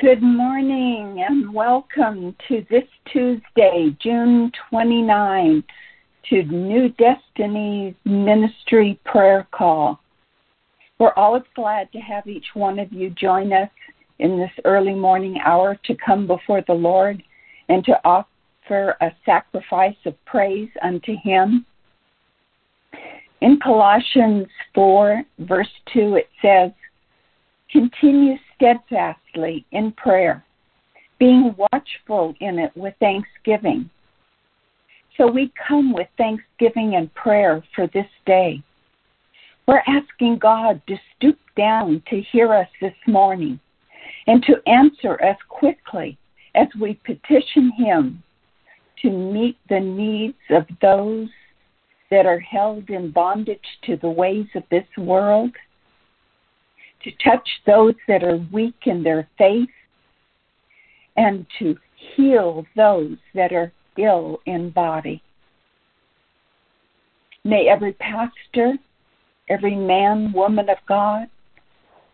Good morning and welcome to this Tuesday, June 29, to New Destinies Ministry Prayer Call. We're always glad to have each one of you join us in this early morning hour to come before the Lord and to offer a sacrifice of praise unto Him. In Colossians 4, verse 2, it says, Continue steadfastly in prayer, being watchful in it with thanksgiving. So we come with thanksgiving and prayer for this day. We're asking God to stoop down to hear us this morning and to answer us quickly as we petition Him to meet the needs of those that are held in bondage to the ways of this world to touch those that are weak in their faith, and to heal those that are ill in body. May every pastor, every man, woman of God,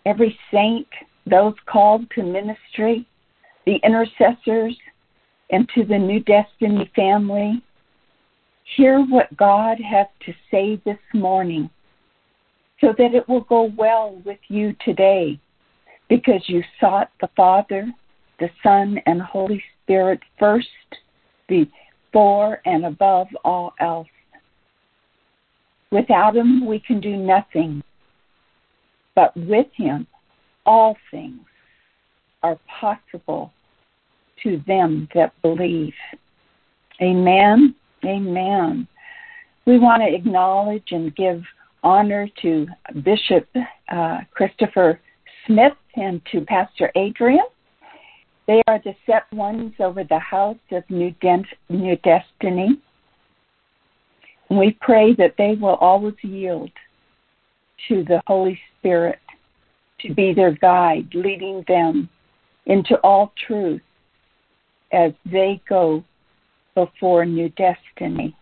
every saint, those called to ministry, the intercessors, and to the New Destiny family, hear what God has to say this morning so that it will go well with you today because you sought the Father, the Son, and Holy Spirit first before and above all else. Without Him, we can do nothing, but with Him, all things are possible to them that believe. Amen. Amen. We want to acknowledge and give honor to Bishop uh, Christopher Smith and to Pastor Adrian. They are the set ones over the house of New, New Destiny. we pray that they will always yield to the Holy Spirit to be their guide, leading them into all truth as they go before New Destiny.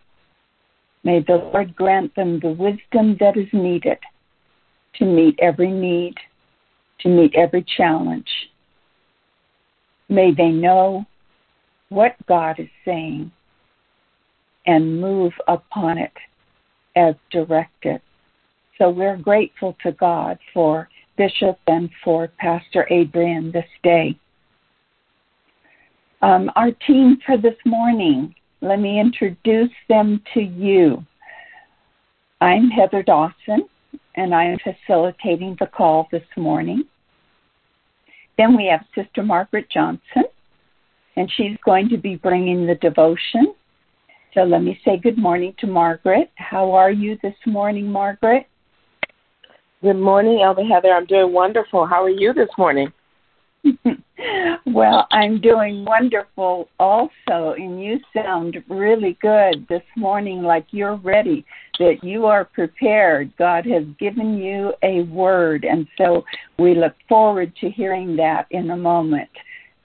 May the Lord grant them the wisdom that is needed to meet every need, to meet every challenge. May they know what God is saying and move upon it as directed. So we're grateful to God for Bishop and for Pastor Adrian this day. Um, our team for this morning let me introduce them to you. I'm Heather Dawson, and I am facilitating the call this morning. Then we have Sister Margaret Johnson, and she's going to be bringing the devotion. So let me say good morning to Margaret. How are you this morning, Margaret? Good morning, Elder Heather. I'm doing wonderful. How are you this morning? well, I'm doing wonderful also, and you sound really good this morning, like you're ready, that you are prepared. God has given you a word, and so we look forward to hearing that in a moment.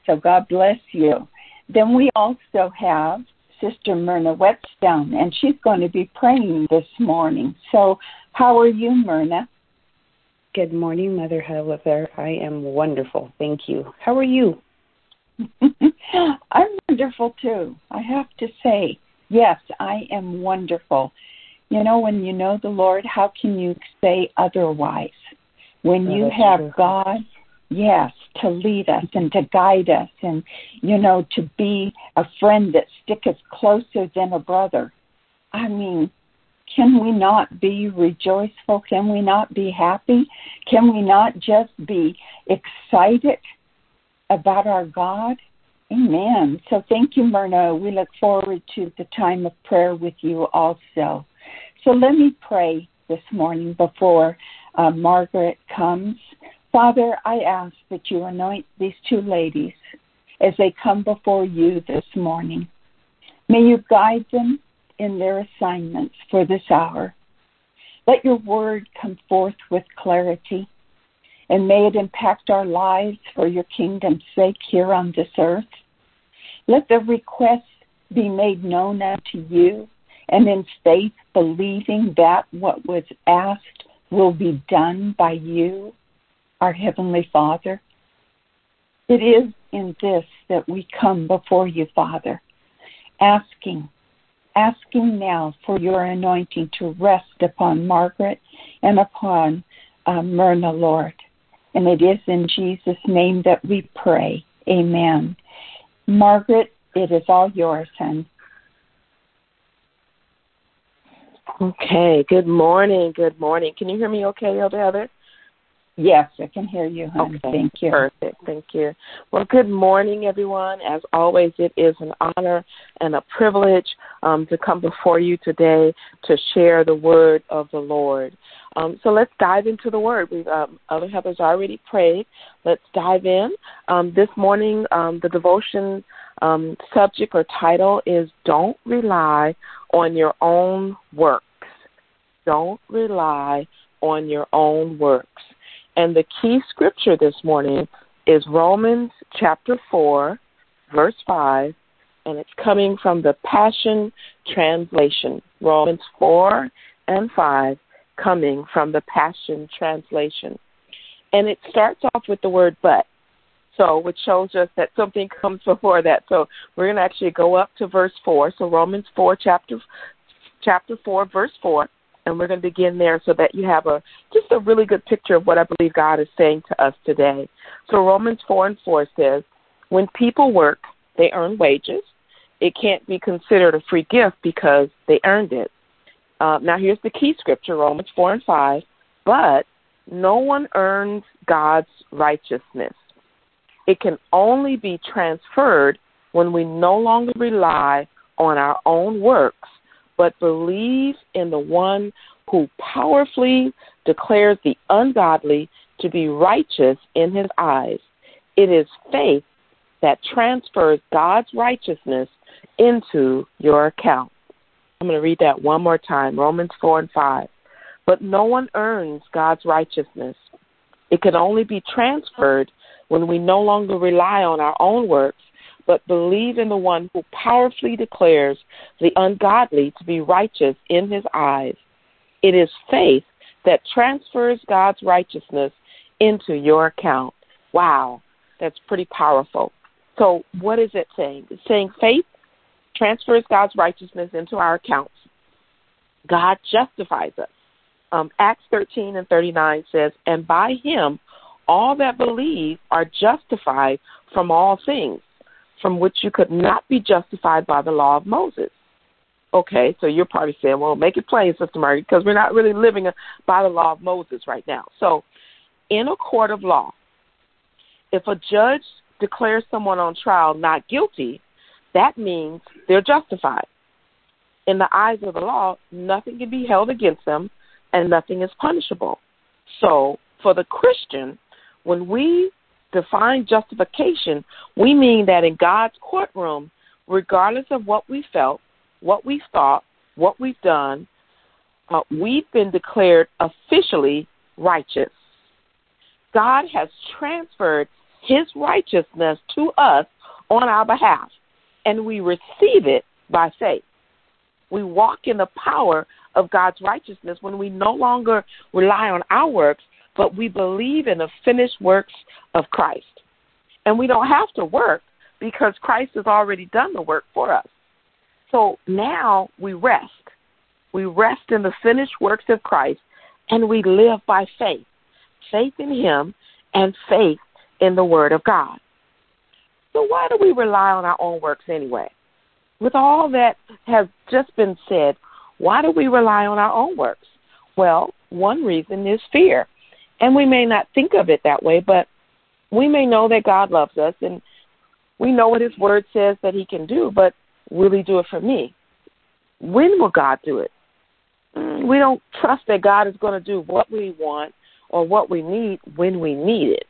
So God bless you. Then we also have Sister Myrna Whetstone, and she's going to be praying this morning. So, how are you, Myrna? Good morning, Mother Heather. I am wonderful. Thank you. How are you? I'm wonderful too. I have to say, yes, I am wonderful. You know, when you know the Lord, how can you say otherwise? When oh, you have true. God, yes, to lead us and to guide us and, you know, to be a friend that sticketh closer than a brother. I mean, can we not be rejoiceful? Can we not be happy? Can we not just be excited about our God? Amen. So thank you, Myrna. We look forward to the time of prayer with you also. So let me pray this morning before uh, Margaret comes. Father, I ask that you anoint these two ladies as they come before you this morning. May you guide them in their assignments for this hour. Let your word come forth with clarity, and may it impact our lives for your kingdom's sake here on this earth. Let the request be made known unto you, and in faith believing that what was asked will be done by you, our Heavenly Father. It is in this that we come before you, Father, asking, asking now for your anointing to rest upon Margaret and upon uh, Myrna, Lord. And it is in Jesus' name that we pray. Amen. Margaret, it is all yours, honey. Okay. Good morning. Good morning. Can you hear me okay, Elder Heather? Yes, I can hear you, honey. Okay. Thank you. Perfect. Thank you. Well, good morning, everyone. As always, it is an honor and a privilege um, to come before you today to share the word of the Lord. Um, so let's dive into the word. We've um, Elder Heather's already prayed. Let's dive in. Um, this morning, um, the devotion um, subject or title is "Don't rely on your own works." Don't rely on your own works. And the key scripture this morning is Romans chapter 4, verse 5, and it's coming from the Passion Translation. Romans 4 and 5 coming from the Passion Translation. And it starts off with the word but. So, which shows us that something comes before that. So, we're going to actually go up to verse 4. So, Romans 4, chapter, chapter 4, verse 4 and we're going to begin there so that you have a just a really good picture of what I believe God is saying to us today. So Romans 4 and 4 says, when people work, they earn wages. It can't be considered a free gift because they earned it. Uh, now here's the key scripture, Romans 4 and 5. But no one earns God's righteousness. It can only be transferred when we no longer rely on our own works but believe in the one who powerfully declares the ungodly to be righteous in his eyes. It is faith that transfers God's righteousness into your account. I'm going to read that one more time Romans 4 and 5. But no one earns God's righteousness. It can only be transferred when we no longer rely on our own works, but believe in the one who powerfully declares the ungodly to be righteous in his eyes. It is faith that transfers God's righteousness into your account. Wow, that's pretty powerful. So, what is it saying? It's saying faith transfers God's righteousness into our accounts. God justifies us. Um, Acts 13 and 39 says, And by him all that believe are justified from all things from which you could not be justified by the law of Moses. Okay, so you're probably saying, well, make it plain, Sister Mary, because we're not really living by the law of Moses right now. So, in a court of law, if a judge declares someone on trial not guilty, that means they're justified. In the eyes of the law, nothing can be held against them and nothing is punishable. So, for the Christian, when we define justification, we mean that in God's courtroom, regardless of what we felt, what we thought, what we've done, uh, we've been declared officially righteous. God has transferred his righteousness to us on our behalf, and we receive it by faith. We walk in the power of God's righteousness when we no longer rely on our works, but we believe in the finished works of Christ. And we don't have to work because Christ has already done the work for us. So now we rest. We rest in the finished works of Christ and we live by faith faith in Him and faith in the Word of God. So, why do we rely on our own works anyway? With all that has just been said, why do we rely on our own works? Well, one reason is fear. And we may not think of it that way, but we may know that God loves us and we know what His Word says that He can do, but will He do it for me? When will God do it? Mm, we don't trust that God is going to do what we want or what we need when we need it.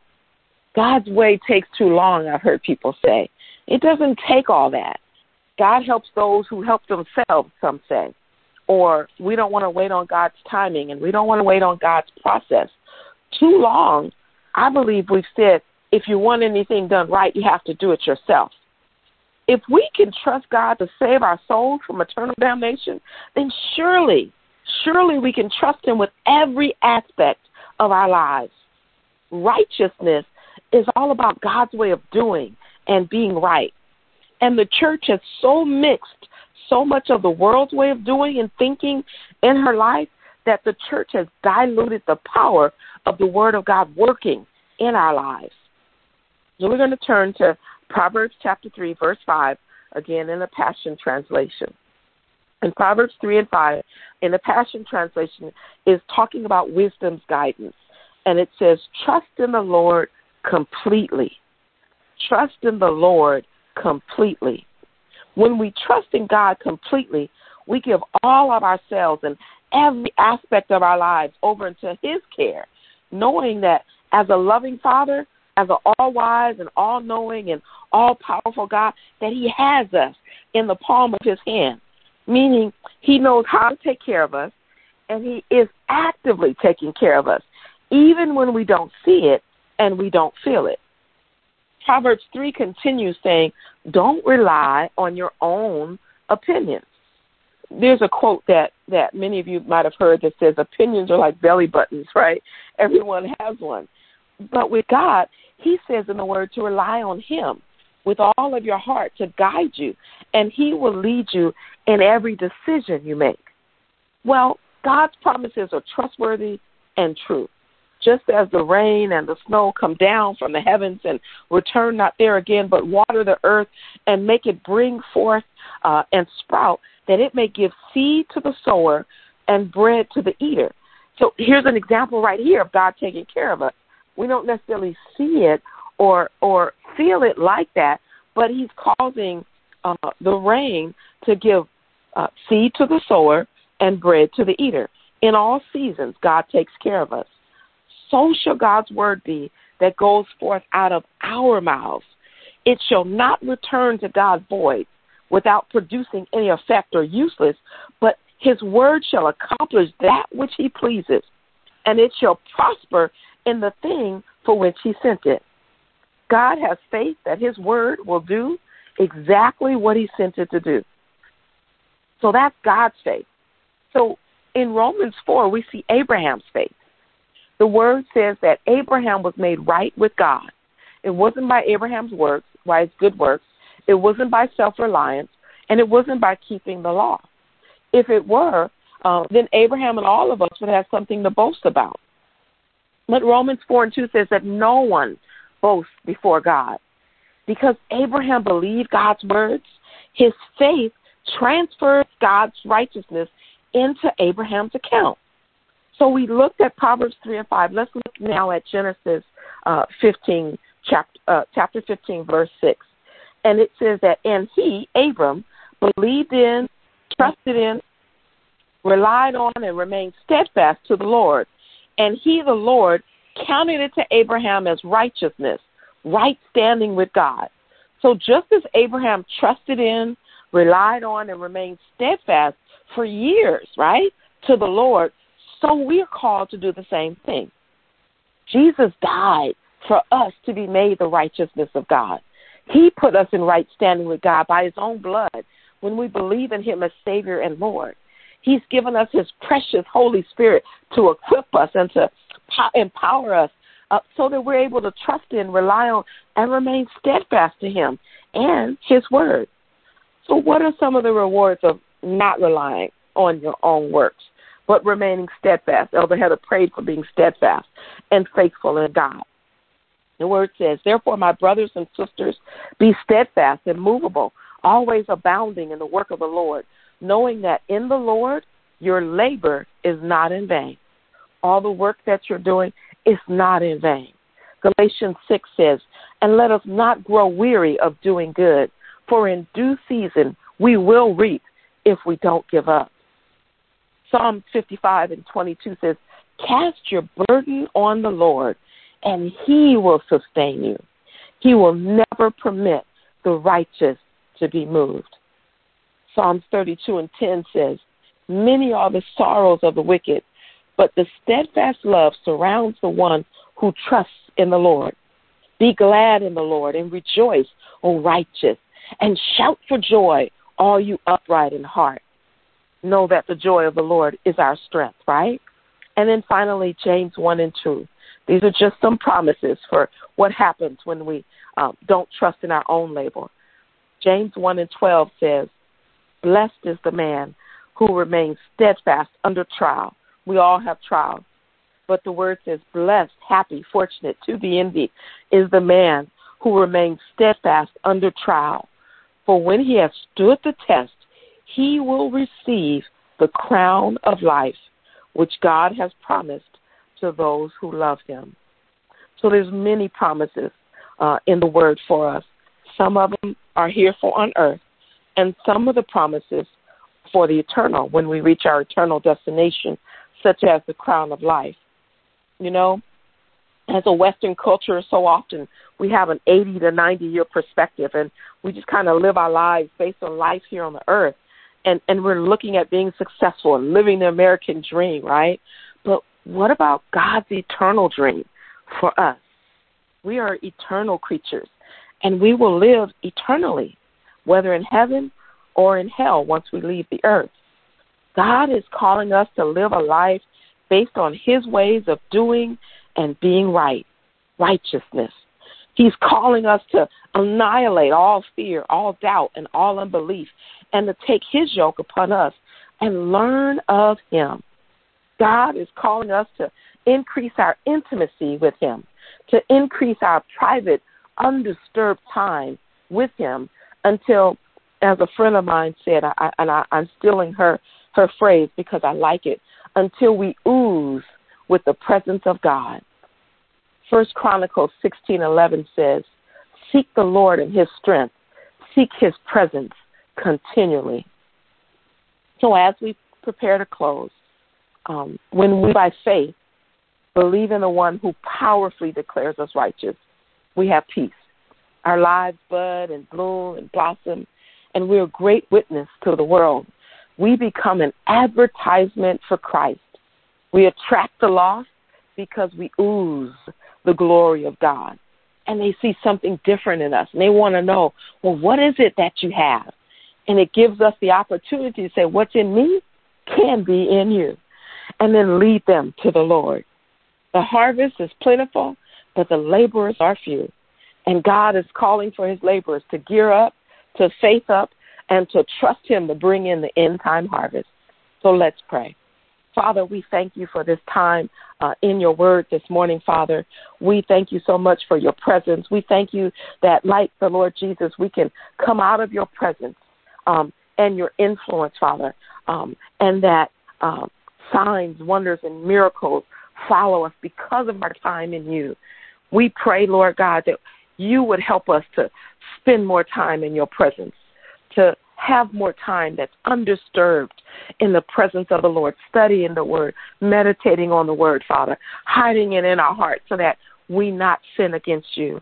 God's way takes too long, I've heard people say. It doesn't take all that. God helps those who help themselves, some say. Or we don't want to wait on God's timing and we don't want to wait on God's process too long, I believe we've said if you want anything done right, you have to do it yourself. If we can trust God to save our souls from eternal damnation, then surely, surely we can trust Him with every aspect of our lives. Righteousness is all about God's way of doing and being right. And the church has so mixed so much of the world's way of doing and thinking in her life that the church has diluted the power of the Word of God working in our lives. So we're going to turn to Proverbs chapter 3, verse 5, again in the Passion Translation. And Proverbs 3 and 5 in the Passion Translation is talking about wisdom's guidance. And it says, Trust in the Lord completely. Trust in the Lord completely. When we trust in God completely, we give all of ourselves and every aspect of our lives over into His care, knowing that as a loving Father, as an all wise and all knowing and all powerful God, that He has us in the palm of His hand, meaning He knows how to take care of us and He is actively taking care of us, even when we don't see it and we don't feel it. Proverbs 3 continues saying, Don't rely on your own opinions. There's a quote that, that many of you might have heard that says, Opinions are like belly buttons, right? Everyone has one. But with God, He says in the Word to rely on Him with all of your heart to guide you, and He will lead you in every decision you make. Well, God's promises are trustworthy and true just as the rain and the snow come down from the heavens and return not there again, but water the earth and make it bring forth uh, and sprout, that it may give seed to the sower and bread to the eater. So here's an example right here of God taking care of us. We don't necessarily see it or or feel it like that, but He's causing uh, the rain to give uh, seed to the sower and bread to the eater. In all seasons, God takes care of us so shall God's word be that goes forth out of our mouths. It shall not return to God void without producing any effect or useless, but his word shall accomplish that which he pleases, and it shall prosper in the thing for which he sent it. God has faith that his word will do exactly what he sent it to do. So that's God's faith. So in Romans 4, we see Abraham's faith. The word says that Abraham was made right with God. It wasn't by Abraham's works, by his good works. It wasn't by self reliance, and it wasn't by keeping the law. If it were, uh, then Abraham and all of us would have something to boast about. But Romans 4 and 2 says that no one boasts before God. Because Abraham believed God's words, his faith transfers God's righteousness into Abraham's account. So we looked at Proverbs 3 and 5. Let's look now at Genesis uh, 15, chapter, uh, chapter 15, verse 6. And it says that, and he, Abram, believed in, trusted in, relied on, and remained steadfast to the Lord. And he, the Lord, counted it to Abraham as righteousness, right standing with God. So just as Abraham trusted in, relied on, and remained steadfast for years, right, to the Lord, so we're called to do the same thing. Jesus died for us to be made the righteousness of God. He put us in right standing with God by his own blood when we believe in him as Savior and Lord. He's given us his precious Holy Spirit to equip us and to empower us uh, so that we're able to trust in, rely on, and remain steadfast to him and his word. So, what are some of the rewards of not relying on your own works? but remaining steadfast. Elder Heather prayed for being steadfast and faithful in God. The word says, Therefore, my brothers and sisters, be steadfast and movable, always abounding in the work of the Lord, knowing that in the Lord your labor is not in vain. All the work that you're doing is not in vain. Galatians 6 says, And let us not grow weary of doing good, for in due season we will reap if we don't give up. Psalm 55 and 22 says, Cast your burden on the Lord, and he will sustain you. He will never permit the righteous to be moved. Psalms 32 and 10 says, Many are the sorrows of the wicked, but the steadfast love surrounds the one who trusts in the Lord. Be glad in the Lord and rejoice, O righteous, and shout for joy, all you upright in heart know that the joy of the Lord is our strength, right? And then finally, James 1 and 2 These are just some promises for what happens when we um, don't trust in our own labor. James 1 and 12 says, Blessed is the man who remains steadfast under trial. We all have trials. But the word says, Blessed, happy, fortunate, to be envied is the man who remains steadfast under trial. For when he has stood the test, he will receive the crown of life which God has promised to those who love him. So there's many promises uh, in the word for us. Some of them are here for on earth, and some of the promises for the eternal when we reach our eternal destination, such as the crown of life. You know, as a Western culture, so often we have an 80 to 90 year perspective, and we just kind of live our lives based on life here on the earth and and we're looking at being successful and living the American dream, right? What about God's eternal dream for us? We are eternal creatures, and we will live eternally, whether in heaven or in hell once we leave the earth. God is calling us to live a life based on His ways of doing and being right, righteousness. He's calling us to annihilate all fear, all doubt, and all unbelief, and to take his yoke upon us and learn of him. God is calling us to increase our intimacy with him, to increase our private, undisturbed time with him until, as a friend of mine said, I, and I, I'm stealing her, her phrase because I like it, until we ooze with the presence of God. First Chronicles sixteen eleven says, Seek the Lord in his strength, seek his presence continually. So as we prepare to close, um, when we by faith believe in the one who powerfully declares us righteous, we have peace. Our lives bud and bloom and blossom, and we're a great witness to the world. We become an advertisement for Christ. We attract the lost because we ooze the glory of God. And they see something different in us. And they want to know, well, what is it that you have? And it gives us the opportunity to say, what's in me can be in you. And then lead them to the Lord. The harvest is plentiful, but the laborers are few. And God is calling for his laborers to gear up, to faith up, and to trust him to bring in the end time harvest. So let's pray. Father, we thank you for this time uh, in your word this morning, Father. We thank you so much for your presence. We thank you that, like the Lord Jesus, we can come out of your presence um, and your influence, Father, um, and that uh, signs, wonders, and miracles follow us because of our time in you. We pray, Lord God, that you would help us to spend more time in your presence, to have more time that's undisturbed in the presence of the Lord, studying the Word, meditating on the Word, Father, hiding it in our hearts so that we not sin against you.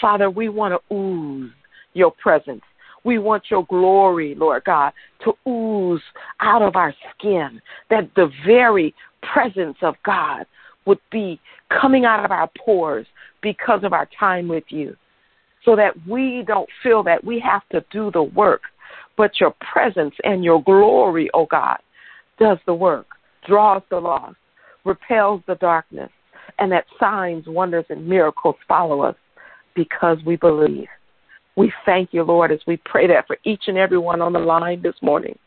Father, we want to ooze your presence. We want your glory, Lord God, to ooze out of our skin, that the very presence of God would be coming out of our pores because of our time with you, so that we don't feel that we have to do the work but your presence and your glory, O oh God, does the work, draws the lost, repels the darkness, and that signs, wonders, and miracles follow us because we believe. We thank you, Lord, as we pray that for each and every one on the line this morning.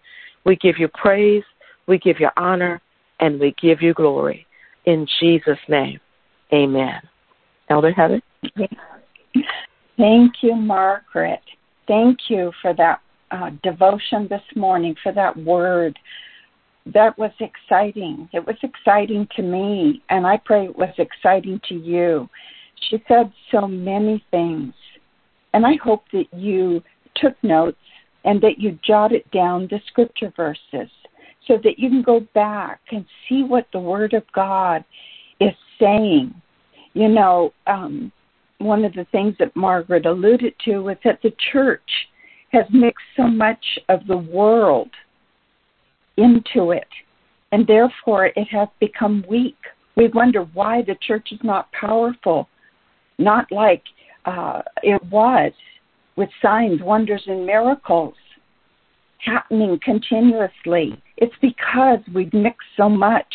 We give you praise, we give you honor, and we give you glory. In Jesus' name, amen. Elder Heather? Thank you, Margaret. Thank you for that uh, devotion this morning, for that word. That was exciting. It was exciting to me, and I pray it was exciting to you. She said so many things, and I hope that you took notes and that you jotted down the scripture verses so that you can go back and see what the Word of God is saying. You know, um, one of the things that Margaret alluded to was that the church has mixed so much of the world into it, and therefore it has become weak. We wonder why the church is not powerful, not like uh, it was, with signs, wonders, and miracles happening continuously. It's because we've mixed so much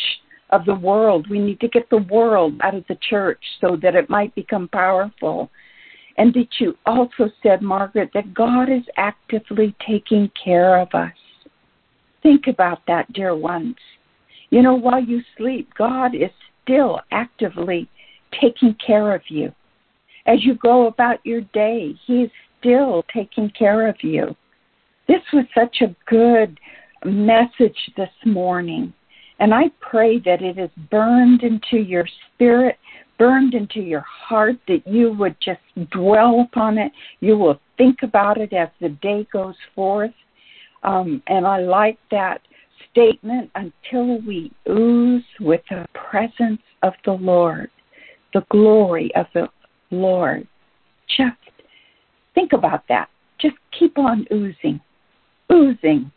of the world. We need to get the world out of the church so that it might become powerful. And that you also said, Margaret, that God is actively taking care of us. Think about that, dear ones. You know, while you sleep, God is still actively taking care of you. As you go about your day, He is still taking care of you. This was such a good message this morning. And I pray that it is burned into your spirit, burned into your heart, that you would just dwell upon it. You will think about it as the day goes forth. Um, and I like that statement until we ooze with the presence of the Lord, the glory of the Lord. Just think about that. Just keep on oozing, oozing.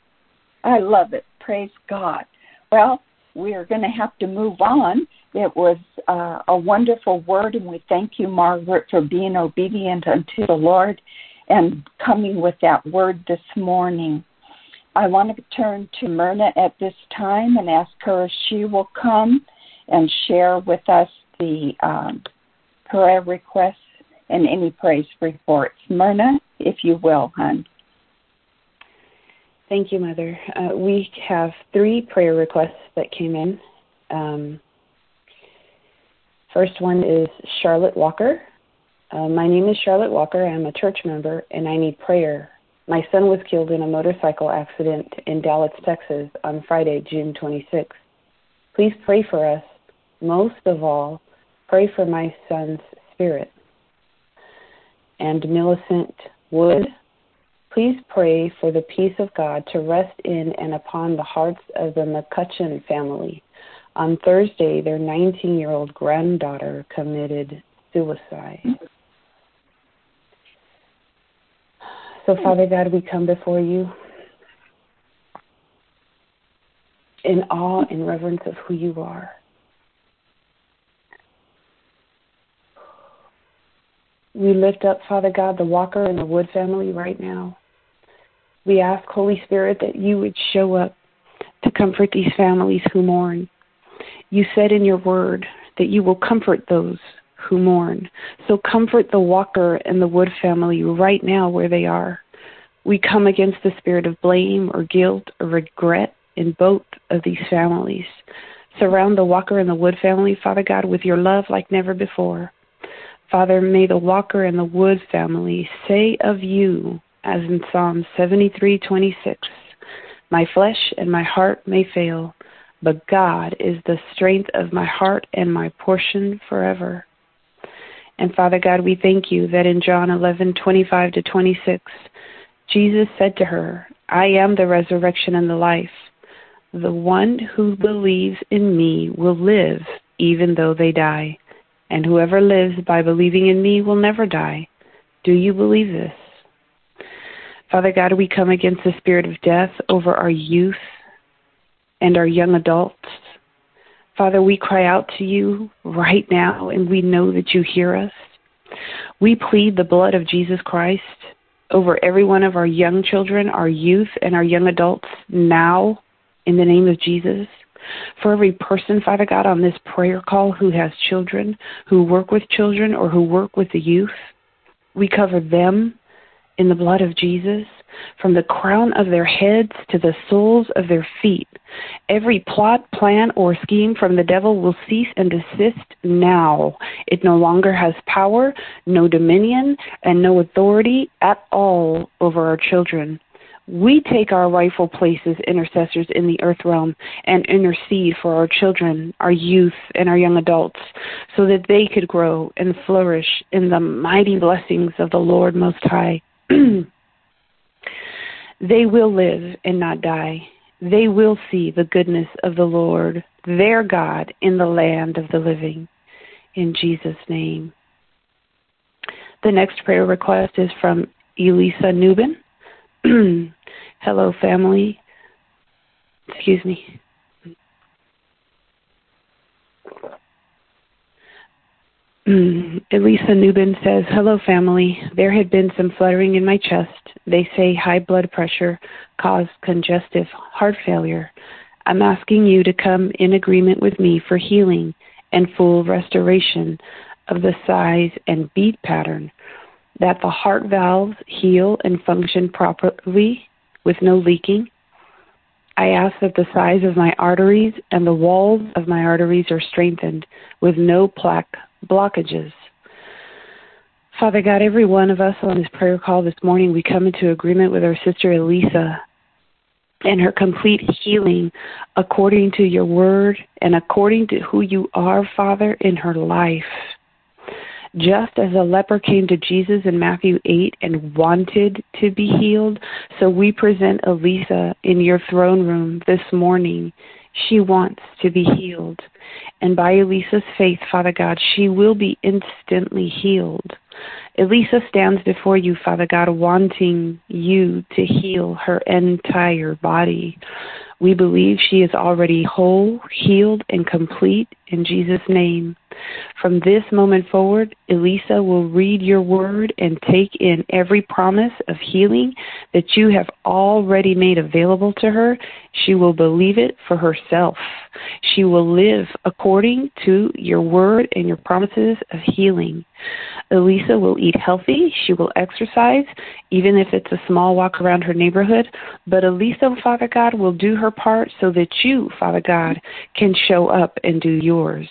I love it. Praise God. Well, we are going to have to move on. It was uh, a wonderful word, and we thank you, Margaret, for being obedient unto the Lord and coming with that word this morning. I want to turn to Myrna at this time and ask her if she will come and share with us the um, prayer requests and any praise reports. Myrna, if you will, hon. Thank you, Mother. Uh, we have three prayer requests that came in. Um, first one is Charlotte Walker. Uh, my name is Charlotte Walker. I'm a church member and I need prayer my son was killed in a motorcycle accident in Dallas, Texas on Friday, June 26. Please pray for us. Most of all, pray for my son's spirit. And Millicent Wood, please pray for the peace of God to rest in and upon the hearts of the McCutcheon family. On Thursday, their 19 year old granddaughter committed suicide. So, hmm. Father God, we come before you in awe and reverence of who you are. We lift up, Father God, the Walker and the Wood family right now. We ask, Holy Spirit, that you would show up to comfort these families who mourn. You said in your word that you will comfort those who mourn. So comfort the Walker and the Wood family right now where they are. We come against the spirit of blame or guilt or regret in both of these families. Surround the Walker and the Wood family, Father God, with your love like never before. Father, may the Walker and the Wood family say of you, as in Psalm 73:26, "My flesh and my heart may fail, but God is the strength of my heart and my portion forever." And Father God, we thank you that in John 11:25 to 26, Jesus said to her, I am the resurrection and the life. The one who believes in me will live even though they die, and whoever lives by believing in me will never die. Do you believe this? Father God, we come against the spirit of death over our youth and our young adults. Father, we cry out to you right now, and we know that you hear us. We plead the blood of Jesus Christ over every one of our young children, our youth, and our young adults now in the name of Jesus. For every person, Father God, on this prayer call who has children, who work with children, or who work with the youth, we cover them in the blood of Jesus from the crown of their heads to the soles of their feet. Every plot, plan, or scheme from the devil will cease and desist now. It no longer has power, no dominion, and no authority at all over our children. We take our rightful places, intercessors in the earth realm, and intercede for our children, our youth, and our young adults, so that they could grow and flourish in the mighty blessings of the Lord Most High. They will live and not die. They will see the goodness of the Lord, their God, in the land of the living. In Jesus' name. The next prayer request is from Elisa Newbin. Hello, family. Excuse me. Mm, Elisa Newbin says, Hello, family. There had been some fluttering in my chest. They say high blood pressure caused congestive heart failure. I'm asking you to come in agreement with me for healing and full restoration of the size and beat pattern, that the heart valves heal and function properly with no leaking. I ask that the size of my arteries and the walls of my arteries are strengthened with no plaque blockages. Father God, every one of us on this prayer call this morning, we come into agreement with our sister Elisa and her complete healing according to your word and according to who you are, Father, in her life. Just as a leper came to Jesus in Matthew 8 and wanted to be healed, so we present Elisa in your throne room this morning. She wants to be healed. And by Elisa's faith, Father God, she will be instantly healed. Elisa stands before you, Father God, wanting you to heal her entire body. We believe she is already whole, healed, and complete in Jesus' name. From this moment forward, Elisa will read your word and take in every promise of healing that you have already made available to her. She will believe it for herself. She will live according to your word and your promises of healing. Elisa will eat healthy. She will exercise, even if it's a small walk around her neighborhood. But Elisa, Father God, will do her part so that you, Father God, can show up and do yours.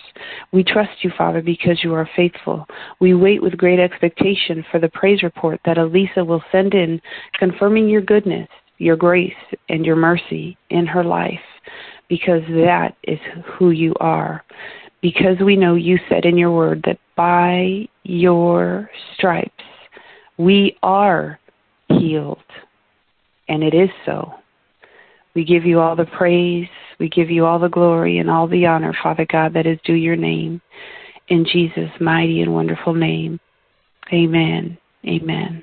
We trust you, Father, because you are faithful. We wait with great expectation for the praise report that Elisa will send in, confirming your goodness, your grace, and your mercy in her life, because that is who you are. Because we know you said in your word that by your stripes we are healed, and it is so. We give you all the praise, we give you all the glory and all the honor, Father God, that is due your name. In Jesus' mighty and wonderful name. Amen. Amen.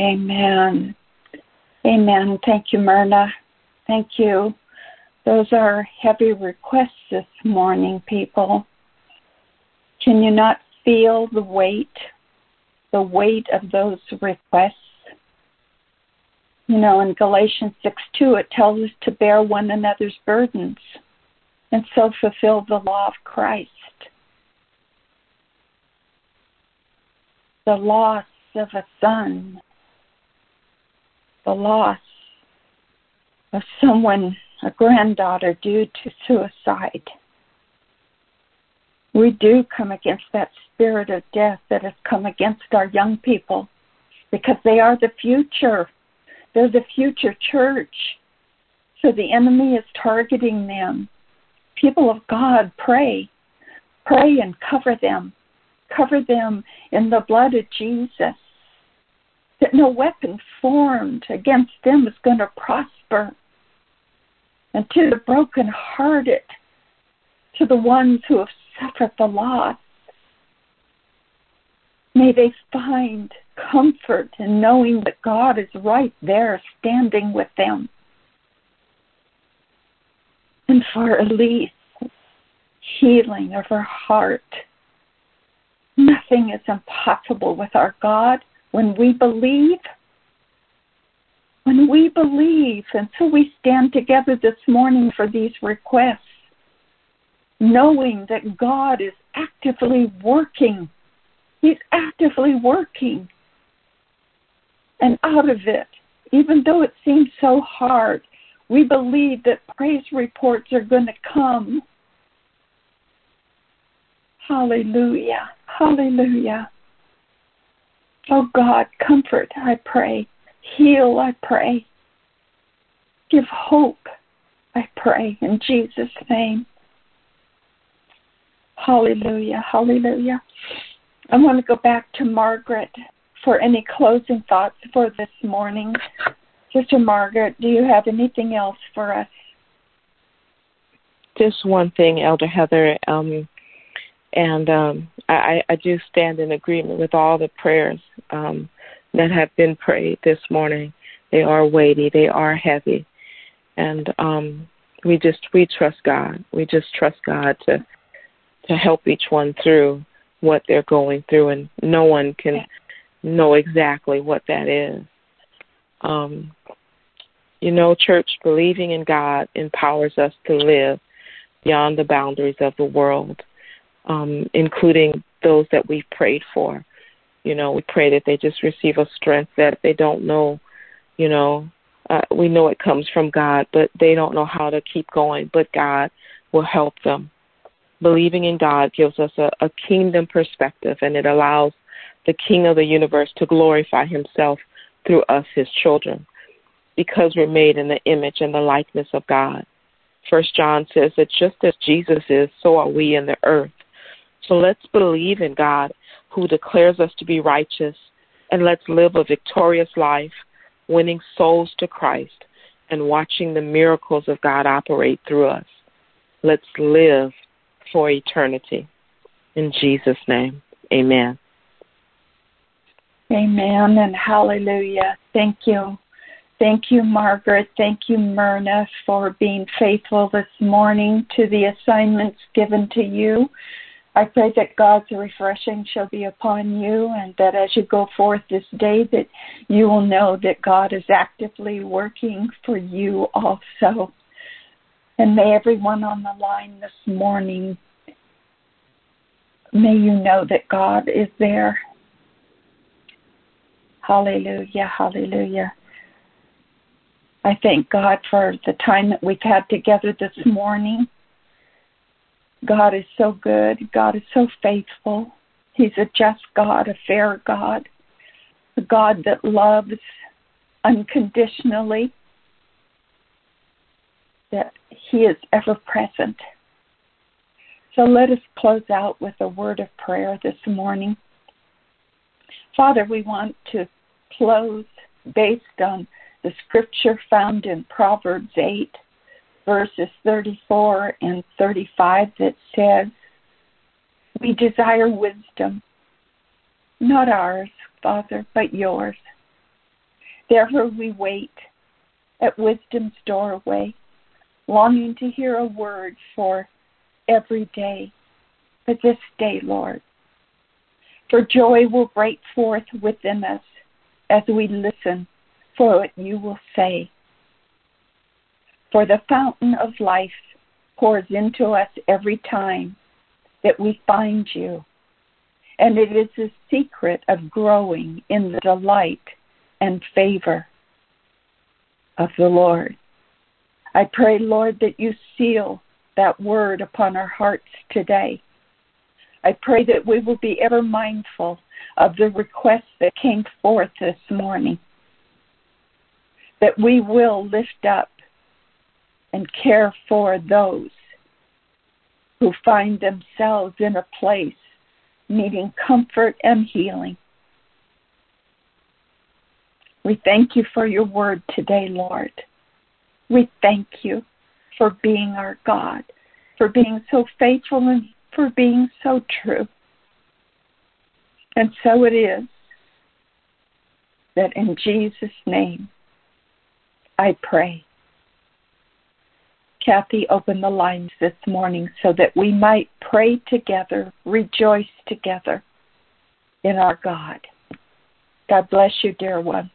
Amen. Amen. Thank you, Myrna. Thank you. Those are heavy requests this morning, people. Can you not feel the weight, the weight of those requests? You know, in Galatians 6 2, it tells us to bear one another's burdens and so fulfill the law of Christ. The loss of a son, the loss of someone, a granddaughter, due to suicide. We do come against that spirit of death that has come against our young people because they are the future. They're the future church. So the enemy is targeting them people of God, pray. Pray and cover them. Cover them in the blood of Jesus. That no weapon formed against them is going to prosper. And to the brokenhearted, to the ones who have suffered the loss, may they find comfort in knowing that God is right there standing with them and for Elise, healing of her heart. Nothing is impossible with our God when we believe. When we believe, and so we stand together this morning for these requests, knowing that God is actively working. He's actively working. And out of it, even though it seems so hard, we believe that praise reports are going to come. Hallelujah. Hallelujah. Oh God, comfort, I pray. Heal, I pray. Give hope, I pray, in Jesus' name. Hallelujah. Hallelujah. I want to go back to Margaret for any closing thoughts for this morning. Sister Margaret, do you have anything else for us? Just one thing, Elder Heather, um, and um, I, I do stand in agreement with all the prayers um, that have been prayed this morning. They are weighty, they are heavy, and um, we just we trust God. We just trust God to to help each one through what they're going through, and no one can know exactly what that is. Um, You know, church, believing in God empowers us to live beyond the boundaries of the world, um, including those that we've prayed for. You know, we pray that they just receive a strength that they don't know, you know, uh, we know it comes from God, but they don't know how to keep going, but God will help them. Believing in God gives us a, a kingdom perspective and it allows the King of the universe to glorify himself through us, his children, because we're made in the image and the likeness of God. First John says that just as Jesus is, so are we in the earth. So let's believe in God who declares us to be righteous, and let's live a victorious life, winning souls to Christ and watching the miracles of God operate through us. Let's live for eternity. In Jesus' name, amen. Amen and hallelujah. Thank you. Thank you, Margaret. Thank you, Myrna, for being faithful this morning to the assignments given to you. I pray that God's refreshing shall be upon you and that as you go forth this day that you will know that God is actively working for you also. And may everyone on the line this morning may you know that God is there. Hallelujah, hallelujah. I thank God for the time that we've had together this morning. God is so good. God is so faithful. He's a just God, a fair God, a God that loves unconditionally, that He is ever present. So let us close out with a word of prayer this morning. Father, we want to close based on the scripture found in Proverbs 8 verses 34 and 35 that says, We desire wisdom, not ours, Father, but yours. Therefore we wait at wisdom's doorway, longing to hear a word for every day, for this day, Lord. For joy will break forth within us as we listen for what you will say. For the fountain of life pours into us every time that we find you. And it is the secret of growing in the delight and favor of the Lord. I pray, Lord, that you seal that word upon our hearts today. I pray that we will be ever mindful of the requests that came forth this morning, that we will lift up and care for those who find themselves in a place needing comfort and healing. We thank you for your word today, Lord. We thank you for being our God, for being so faithful and for being so true. And so it is that in Jesus' name I pray. Kathy opened the lines this morning so that we might pray together, rejoice together in our God. God bless you, dear ones.